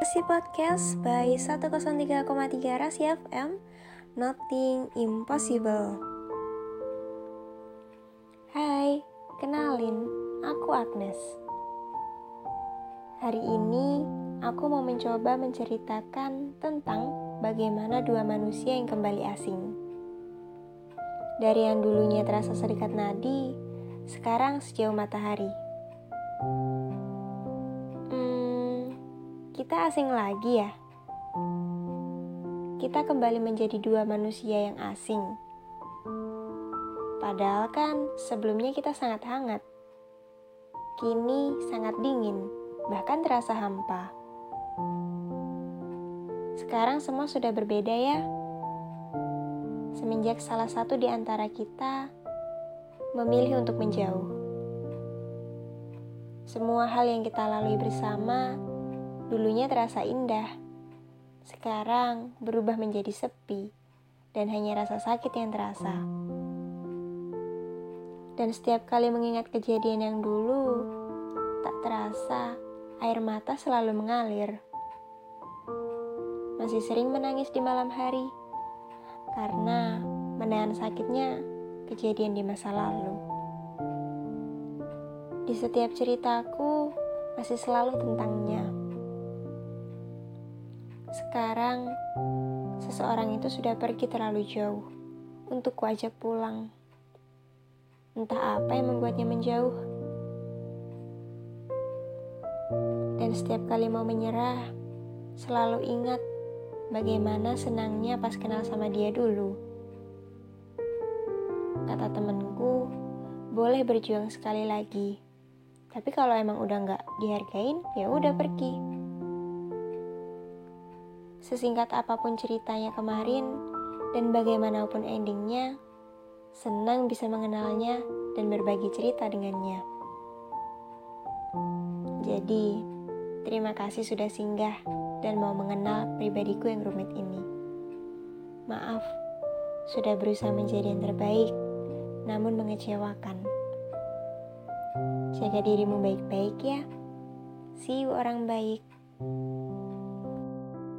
Si podcast by 103,3 Rasi FM Nothing Impossible. Hai, kenalin, aku Agnes. Hari ini aku mau mencoba menceritakan tentang bagaimana dua manusia yang kembali asing. Dari yang dulunya terasa serikat nadi, sekarang sejauh matahari kita asing lagi ya? Kita kembali menjadi dua manusia yang asing. Padahal kan sebelumnya kita sangat hangat. Kini sangat dingin, bahkan terasa hampa. Sekarang semua sudah berbeda ya. Semenjak salah satu di antara kita memilih untuk menjauh. Semua hal yang kita lalui bersama Dulunya terasa indah, sekarang berubah menjadi sepi dan hanya rasa sakit yang terasa. Dan setiap kali mengingat kejadian yang dulu, tak terasa air mata selalu mengalir. Masih sering menangis di malam hari karena menahan sakitnya kejadian di masa lalu. Di setiap ceritaku masih selalu tentangnya. Sekarang, seseorang itu sudah pergi terlalu jauh untuk kuajak pulang. Entah apa yang membuatnya menjauh. Dan setiap kali mau menyerah, selalu ingat bagaimana senangnya pas kenal sama dia dulu. Kata temenku, boleh berjuang sekali lagi. Tapi kalau emang udah nggak dihargain, ya udah pergi. Sesingkat apa pun ceritanya kemarin dan bagaimanapun endingnya, senang bisa mengenalnya dan berbagi cerita dengannya. Jadi, terima kasih sudah singgah dan mau mengenal pribadiku yang rumit ini. Maaf, sudah berusaha menjadi yang terbaik, namun mengecewakan. Jaga dirimu baik-baik ya. See orang baik.